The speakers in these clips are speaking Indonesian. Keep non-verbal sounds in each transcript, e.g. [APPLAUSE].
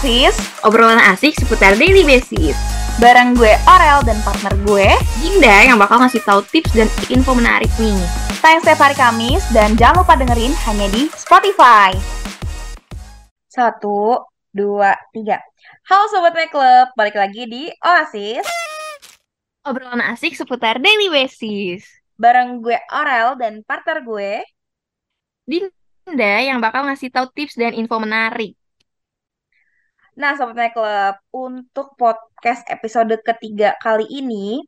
Oasis, Obrolan asik seputar daily basis. bareng gue Orel dan partner gue, Dinda yang bakal ngasih tahu tips dan info menarik nih. tayang setiap hari Kamis dan jangan lupa dengerin hanya di Spotify. Satu, dua, tiga. Halo Sobat Club, balik lagi di Oasis Obrolan asik seputar daily basis. bareng gue Orel dan partner gue. Dinda yang bakal ngasih tahu tips dan info menarik. Nah, Sobat Make Club, untuk podcast episode ketiga kali ini,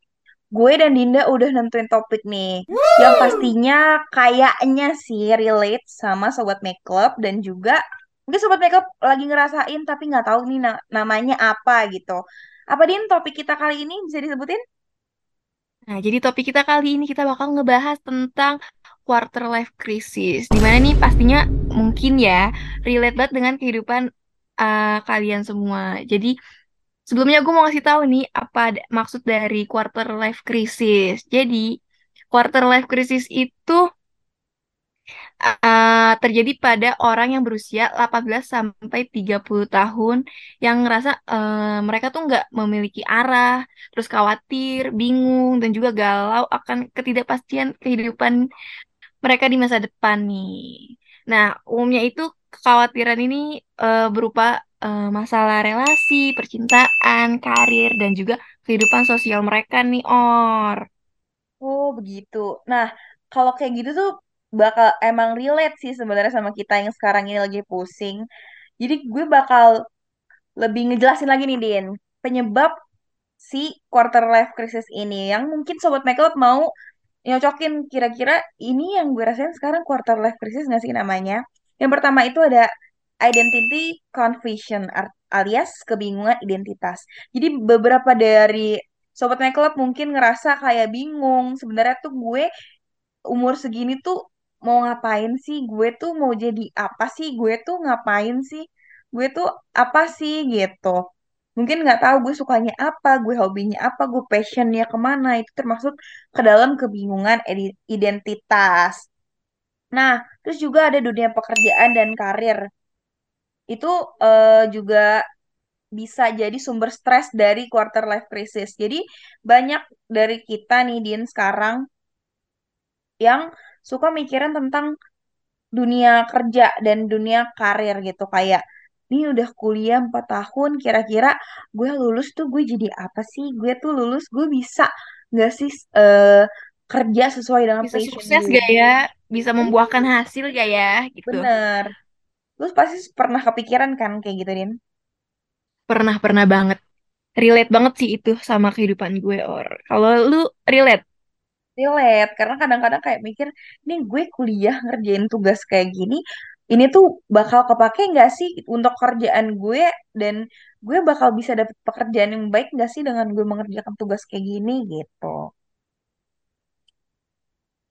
gue dan Dinda udah nentuin topik nih. Yang pastinya kayaknya sih relate sama Sobat Make Club dan juga mungkin Sobat Make Club lagi ngerasain tapi nggak tahu nih na- namanya apa gitu. Apa Din topik kita kali ini bisa disebutin? Nah, jadi topik kita kali ini kita bakal ngebahas tentang quarter life crisis. Di mana nih pastinya mungkin ya relate banget dengan kehidupan uh, kalian semua. Jadi sebelumnya gue mau ngasih tahu nih apa maksud dari quarter life crisis. Jadi quarter life crisis itu uh, terjadi pada orang yang berusia 18 sampai 30 tahun yang ngerasa uh, mereka tuh nggak memiliki arah, terus khawatir, bingung, dan juga galau akan ketidakpastian kehidupan mereka di masa depan nih. Nah, umumnya itu kekhawatiran ini uh, berupa uh, masalah relasi, percintaan, karir, dan juga kehidupan sosial mereka nih, Or. Oh, begitu. Nah, kalau kayak gitu tuh bakal emang relate sih sebenarnya sama kita yang sekarang ini lagi pusing. Jadi gue bakal lebih ngejelasin lagi nih, Din. Penyebab si quarter life crisis ini yang mungkin Sobat Makeup mau nyocokin kira-kira ini yang gue rasain sekarang quarter life crisis nggak sih namanya. Yang pertama itu ada identity confusion alias kebingungan identitas. Jadi beberapa dari Sobat Makeup mungkin ngerasa kayak bingung. Sebenarnya tuh gue umur segini tuh mau ngapain sih? Gue tuh mau jadi apa sih? Gue tuh ngapain sih? Gue tuh apa sih gitu. Mungkin nggak tahu gue sukanya apa, gue hobinya apa, gue passionnya ke mana. Itu termasuk ke dalam kebingungan identitas. Nah, terus juga ada dunia pekerjaan dan karir. Itu eh, juga bisa jadi sumber stres dari quarter life crisis. Jadi banyak dari kita nih, Din, sekarang yang suka mikirin tentang dunia kerja dan dunia karir gitu kayak ini udah kuliah 4 tahun kira-kira gue lulus tuh gue jadi apa sih gue tuh lulus gue bisa nggak sih eh, kerja sesuai dengan Bisa passion sukses gak ya? Bisa membuahkan hasil gak ya? Gitu. bener lu pasti pernah kepikiran kan kayak gitu Din Pernah, pernah banget. Relate banget sih itu sama kehidupan gue, Or. Kalau lu relate? relate karena kadang-kadang kayak mikir nih gue kuliah ngerjain tugas kayak gini ini tuh bakal kepake nggak sih untuk kerjaan gue dan gue bakal bisa dapet pekerjaan yang baik nggak sih dengan gue mengerjakan tugas kayak gini gitu.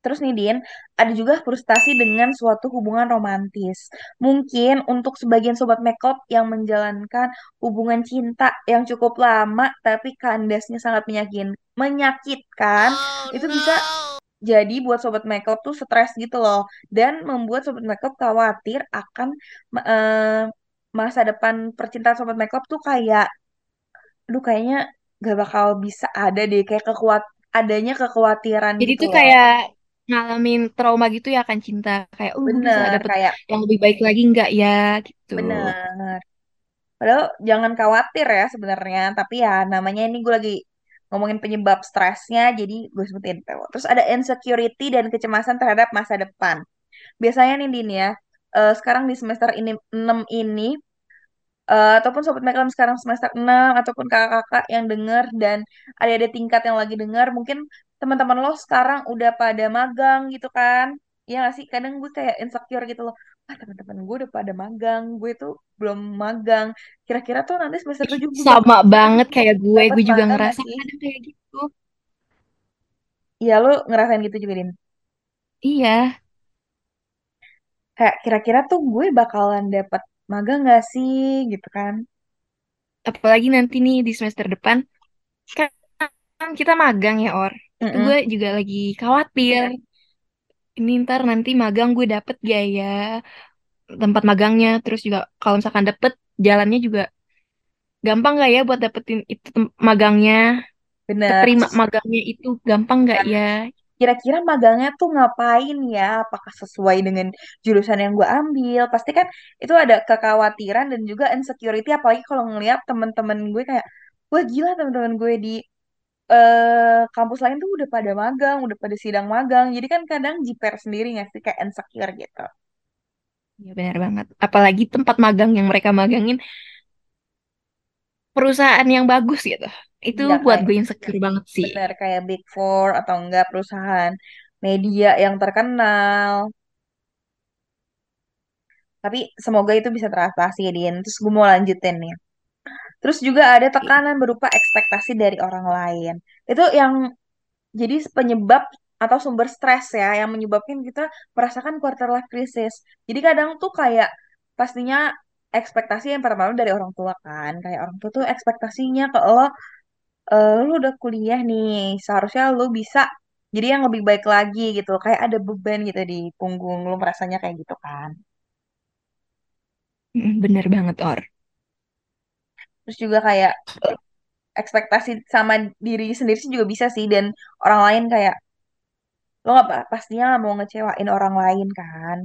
Terus nih Din, ada juga frustasi dengan suatu hubungan romantis. Mungkin untuk sebagian sobat makeup yang menjalankan hubungan cinta yang cukup lama tapi kandasnya sangat menyakin, menyakitkan, itu bisa jadi buat sobat makeup tuh stres gitu loh dan membuat sobat makeup khawatir akan eh, masa depan percintaan sobat makeup tuh kayak aduh kayaknya gak bakal bisa ada deh kayak kekuat adanya kekhawatiran Jadi gitu tuh loh. kayak ngalamin trauma gitu ya akan cinta. Kayak, uh, gue bisa Bener dapet kayak yang lebih baik lagi nggak ya? Gitu. bener. Padahal jangan khawatir ya sebenarnya, tapi ya namanya ini gue lagi ngomongin penyebab stresnya, jadi gue sebutin. Terus ada insecurity dan kecemasan terhadap masa depan. Biasanya nih Din ya, eh, sekarang di semester ini 6 ini eh, ataupun sobat Makelam sekarang semester 6 ataupun kakak-kakak yang denger dan ada-ada tingkat yang lagi denger mungkin teman-teman lo sekarang udah pada magang gitu kan ya nggak sih kadang gue kayak insecure gitu loh ah teman-teman gue udah pada magang gue tuh belum magang kira-kira tuh nanti semester Ih, 7 gue sama banget kayak gue. Gue juga gak ngerasa kadang kayak gitu. iya lo ngerasain gitu juga Din Iya. kayak kira-kira tuh gue bakalan dapat magang gak sih gitu kan Apalagi nanti nih di semester depan. Kan kita magang ya, Or. Itu Mm-mm. gue juga lagi khawatir. Ini ntar nanti magang gue dapet gak ya? tempat magangnya terus juga kalau misalkan dapet jalannya juga gampang nggak ya buat dapetin itu magangnya, Bener. Terus magangnya itu gampang nggak nah, ya? kira-kira magangnya tuh ngapain ya? Apakah sesuai dengan jurusan yang gue ambil? Pasti kan itu ada kekhawatiran dan juga insecurity. Apalagi kalau ngeliat temen-temen gue kayak, wah gila temen-temen gue di eh kampus lain tuh udah pada magang, udah pada sidang magang. Jadi kan kadang jiper sendiri nggak sih kayak insecure gitu. Ya benar banget. Apalagi tempat magang yang mereka magangin perusahaan yang bagus gitu. Itu Iya buat kayak gue insecure banget sih. bener kayak Big Four atau enggak perusahaan media yang terkenal. Tapi semoga itu bisa teratasi ya, Din. Terus gue mau lanjutin nih. Terus juga ada tekanan berupa ekspektasi dari orang lain. Itu yang jadi penyebab atau sumber stres ya, yang menyebabkan kita merasakan quarter life crisis. Jadi kadang tuh kayak pastinya ekspektasi yang pertama dari orang tua kan. Kayak orang tua tuh ekspektasinya ke lo, eh, lu udah kuliah nih, seharusnya lu bisa jadi yang lebih baik lagi gitu. Kayak ada beban gitu di punggung lu merasanya kayak gitu kan. Bener banget, Or. Terus juga kayak ekspektasi sama diri sendiri sih juga bisa sih dan orang lain kayak lo nggak pa- pastinya nggak mau ngecewain orang lain kan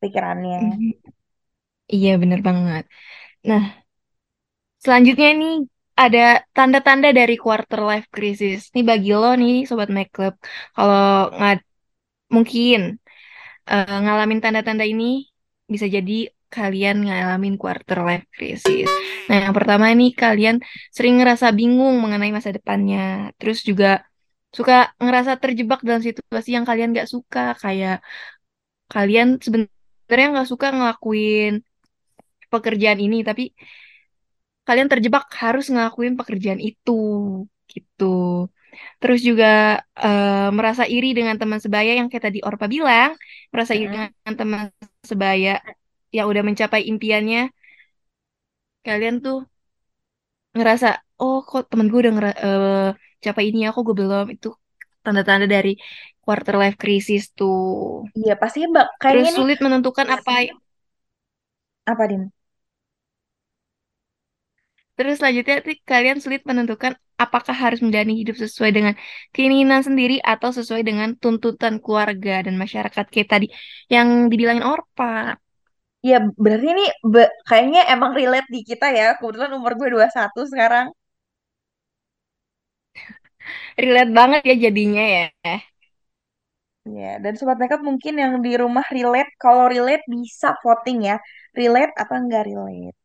pikirannya Mhm. Iya, bener banget. Nah, selanjutnya nih ada tanda-tanda dari quarter life crisis. Nih bagi lo nih, Sobat Make Club. Kalau nggak mungkin eh, ngalamin tanda-tanda ini, bisa jadi kalian ngalamin quarter life crisis. Nah, yang pertama nih, kalian sering ngerasa bingung mengenai masa depannya. Terus juga suka ngerasa terjebak dalam situasi yang kalian gak suka. Kayak kalian sebenarnya nggak suka ngelakuin pekerjaan ini, tapi kalian terjebak harus ngelakuin pekerjaan itu. Gitu. Terus juga eh, merasa iri dengan teman sebaya yang kayak tadi Orpa bilang, merasa iri dengan teman sebaya yang udah mencapai impiannya, kalian tuh ngerasa, oh kok temen gue udah ngera eh, capai ini ya, kok gue belum. Itu tanda-tanda dari quarter life crisis tuh. iya pasti mbak Terus kayaknya nih sulit menentukan apa, apa Din terus selanjutnya kalian sulit menentukan apakah harus menjalani hidup sesuai dengan keinginan sendiri atau sesuai dengan tuntutan keluarga dan masyarakat kayak tadi yang dibilangin Orpa. Ya berarti ini be- kayaknya emang relate di kita ya kebetulan umur gue 21 sekarang [LAUGHS] Relate banget ya jadinya ya. ya dan sobat makeup mungkin yang di rumah relate kalau relate bisa voting ya relate apa enggak relate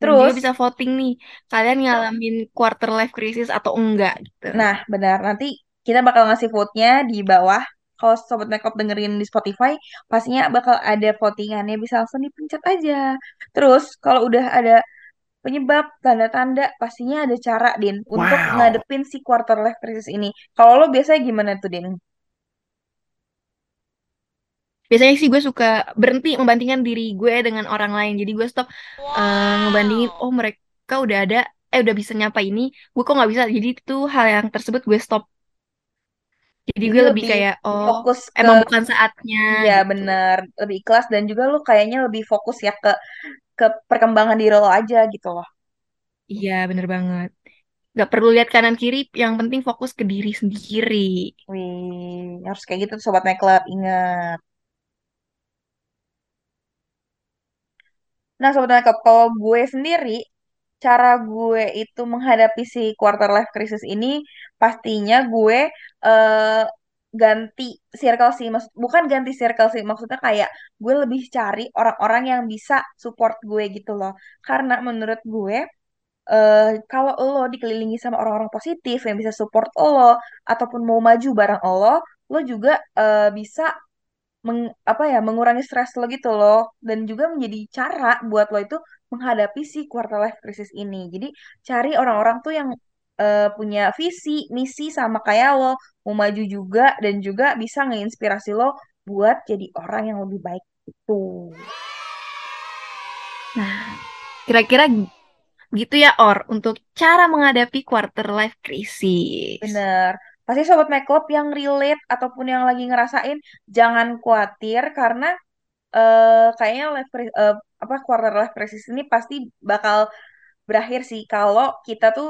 Dan juga terus bisa voting nih, kalian ngalamin quarter life crisis atau enggak gitu. Nah, benar. Nanti kita bakal ngasih vote-nya di bawah. Kalau Sobat Makeup dengerin di Spotify, pastinya bakal ada votingannya. Bisa langsung dipencet aja. Terus, kalau udah ada penyebab, tanda-tanda, pastinya ada cara, Din, untuk Wow. ngadepin si quarter life crisis ini. Kalau lo biasanya gimana tuh, Din? Biasanya sih gue suka berhenti membandingkan diri gue dengan orang lain. Jadi gue stop eh, ngebandingin, oh mereka udah ada, eh udah bisa nyapa ini, gue kok nggak bisa. Jadi itu hal yang tersebut gue stop. Jadi gue lebih lebih kayak, oh fokus ke, emang bukan saatnya iya gitu. bener, lebih ikhlas. Dan juga lo kayaknya lebih fokus ya ke, ke perkembangan diri lo aja gitu loh. Iya bener banget. Gak perlu lihat kanan kiri, yang penting fokus ke diri sendiri. Wih, harus kayak gitu, Sobat Makeup. Ingat. Nah, Sobat Makeup, kalau gue sendiri, cara gue itu menghadapi si quarter life crisis ini, pastinya gue eh, ganti circle sih. Maksud, bukan ganti circle sih, maksudnya kayak gue lebih cari orang-orang yang bisa support gue gitu loh. Karena menurut gue, eh, kalau lo dikelilingi sama orang-orang positif yang bisa support lo, ataupun mau maju bareng lo, lo juga eh, bisa meng- apa ya mengurangi stres lo gitu loh dan juga menjadi cara buat lo itu menghadapi si quarter life crisis ini. Jadi cari orang-orang tuh yang eh, punya visi, misi sama kayak lo, mau maju juga dan juga bisa ngeinspirasi lo buat jadi orang yang lebih baik itu. Nah, kira-kira gitu ya, Or, untuk cara menghadapi quarter life crisis. Bener. Pasti sobat makeup yang relate ataupun yang lagi ngerasain jangan khawatir karena eh kayaknya life eh, apa quarter life crisis ini pasti bakal berakhir sih. Kalau kita tuh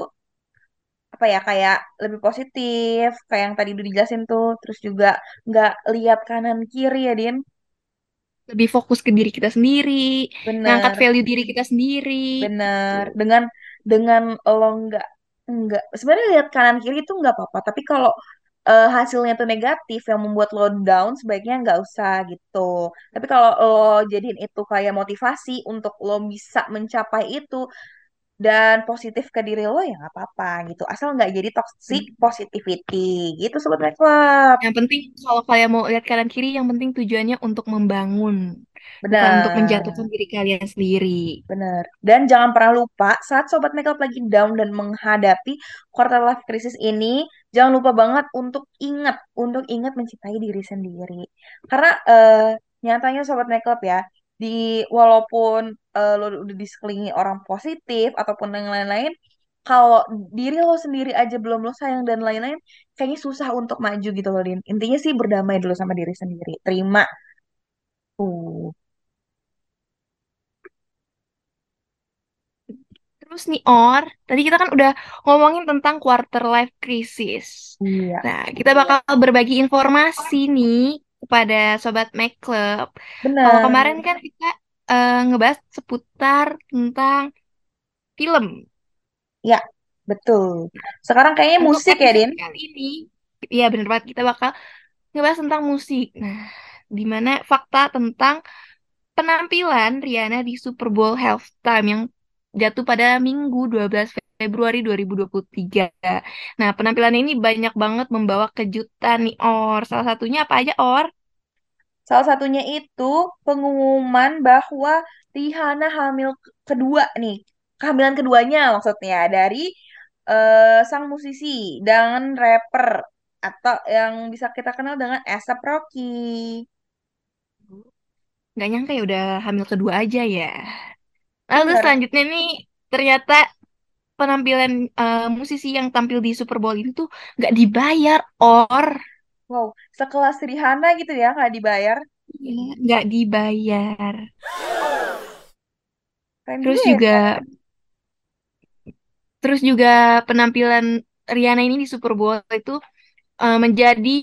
apa ya kayak lebih positif kayak yang tadi udah dijelasin tuh. Terus juga nggak lihat kanan kiri ya Din. Lebih fokus ke diri kita sendiri, ngangkat bener. value diri kita sendiri, gitu. bener dengan dengan lo nggak nggak sebenarnya lihat kanan kiri itu nggak apa-apa. Tapi kalau eh, hasilnya tuh negatif yang membuat lo down sebaiknya nggak usah gitu. Tapi kalau lo jadiin itu kayak motivasi untuk lo bisa mencapai itu dan positif ke diri lo ya nggak apa-apa gitu. Asal nggak jadi toxic positivity gitu sobat Club. Yang penting kalau kalian mau lihat kanan kiri, yang penting tujuannya untuk membangun, bukan untuk benar. menjatuhkan diri kalian sendiri. benar. Dan jangan pernah lupa saat sobat Make Club lagi down dan menghadapi quarter life crisis ini jangan lupa banget untuk ingat untuk ingat mencintai diri sendiri. Karena eh, nyatanya sobat Make Club ya di walaupun eh, lo udah di sekelilingi orang positif ataupun yang lain-lain kalau diri lo sendiri aja belum lo sayang dan lain-lain kayaknya susah untuk maju gitu loh Din. Intinya sih berdamai dulu sama diri sendiri. Terima tuh. Terus nih Or, tadi kita kan udah ngomongin tentang quarter life crisis. Iya, Nah, kita bakal berbagi informasi nih kepada Sobat Make Club. Kalau kemarin kan kita eh, ngebahas seputar tentang film. Ya, betul. Sekarang kayaknya Untuk musik ya, Din. kali ini, ya bener banget kita bakal ngebahas tentang musik. Nah, di mana fakta tentang penampilan Rihanna di Super Bowl halftime yang jatuh pada Minggu 12 Februari 2023. Nah, penampilan ini banyak banget membawa kejutan nih, Or. Salah satunya apa aja, Or? Salah satunya itu pengumuman bahwa Rihanna hamil kedua nih. Kehamilan keduanya maksudnya dari eh, sang musisi dan rapper atau yang bisa kita kenal dengan A$AP Rocky. Nggak nyangka ya udah hamil kedua aja ya. Lalu Bener. selanjutnya nih, ternyata penampilan eh, musisi yang tampil di Super Bowl itu tuh nggak dibayar, Or. Wow, sekelas Rihanna gitu ya nggak dibayar. Iya, nggak dibayar. Keren Terus ya juga Rihanna. terus juga penampilan Rihanna ini di Super Bowl itu eh, menjadi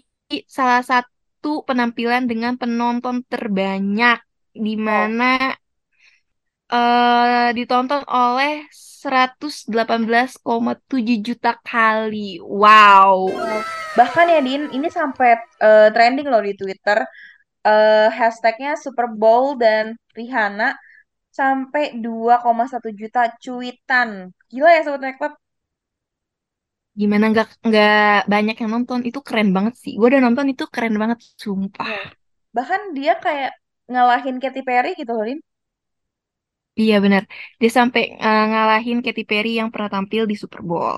salah satu penampilan dengan penonton terbanyak di mana eh, ditonton oleh 118,7 juta kali. Wow. Bahkan ya Din, ini sampai eh, trending loh di Twitter. eh hashtagnya Super Bowl dan Rihanna sampai 2,1 juta cuitan. Gila ya Sobat Makeup. Gimana nggak nggak banyak yang nonton? Itu keren banget sih. Gue udah nonton itu keren banget, sumpah. Bahkan dia kayak ngalahin Katy Perry gitu loh Din. Iya benar. Dia sampai eh, ngalahin Katy Perry yang pernah tampil di Super Bowl.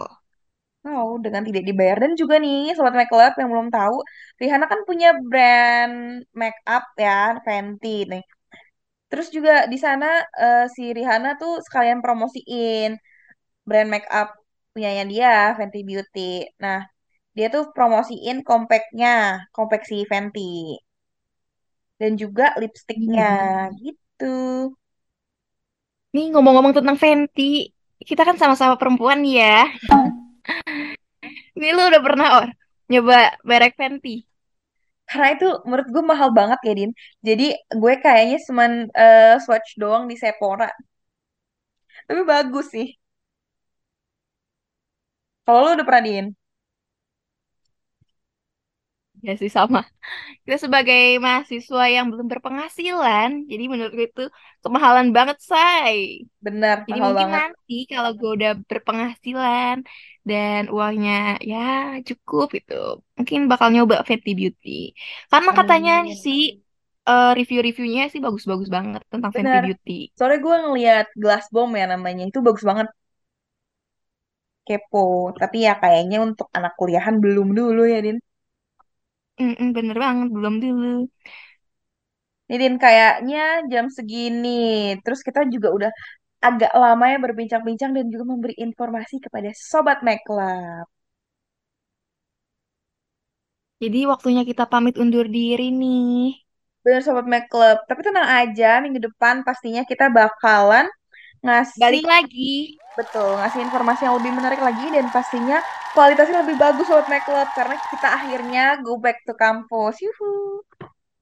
Wow, dengan tidak dibayar. Dan juga nih Sobat Makeup yang belum tahu, Rihanna kan punya brand make up ya, Fenty nih. Terus juga di sana eh, si Rihanna tuh sekalian promosiin brand make up punyanya dia, Fenty Beauty. Nah, dia tuh promosiin compactnya, compact si Fenty. Dan juga lipstiknya, Iya benar. gitu. Nih ngomong-ngomong tentang Fenty, kita kan sama-sama perempuan ya. [LAUGHS] Ini lu udah pernah or nyoba merek Fenty? Karena itu menurut gue mahal banget ya, Din. Jadi gue kayaknya cuman eh, swatch doang di Sephora. Tapi bagus sih. Kalau lu udah pernah, Din? Ya sih sama. Kita sebagai mahasiswa yang belum berpenghasilan, jadi menurutku itu kemahalan banget, say. Bener, Jadi mahal mungkin banget. nanti kalau gue udah berpenghasilan dan uangnya ya cukup itu, mungkin bakal nyoba Fenty Beauty. Karena katanya Amin. sih eh, review-reviewnya sih bagus-bagus banget tentang Fenty Bener. Beauty. Soalnya gue ngeliat Glass Bomb ya namanya. Itu bagus banget. Kepo. Tapi ya kayaknya untuk anak kuliahan belum dulu ya, Din. Mm-mm, bener banget, belum dulu. Nih, Din, kayaknya jam segini. Terus kita juga udah agak lama ya berbincang-bincang dan juga memberi informasi kepada Sobat McLab. Jadi waktunya kita pamit undur diri nih. Bener Sobat Mac Club. Tapi tenang aja, minggu depan pastinya kita bakalan ngasih, Balik lagi. betul, ngasih informasi yang lebih menarik lagi dan pastinya kualitasnya lebih bagus Sobat Mac Club karena kita akhirnya go back to campus. Yuhu.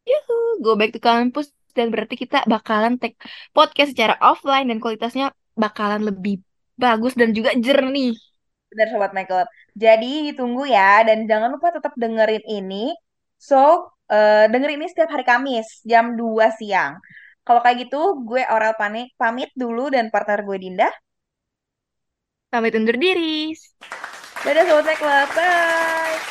Yuhu, go back to campus dan berarti kita bakalan take podcast secara offline dan kualitasnya bakalan lebih bagus dan juga jernih. Bener Sobat Mac Club. Jadi ditunggu ya dan jangan lupa tetap dengerin ini. So, eh, dengerin ini setiap hari Kamis jam 2 siang. Kalau kayak gitu, gue Aurel pamit, pamit dulu dan partner gue Dinda. Pamit undur diri. Dadah Sobat Club. Bye.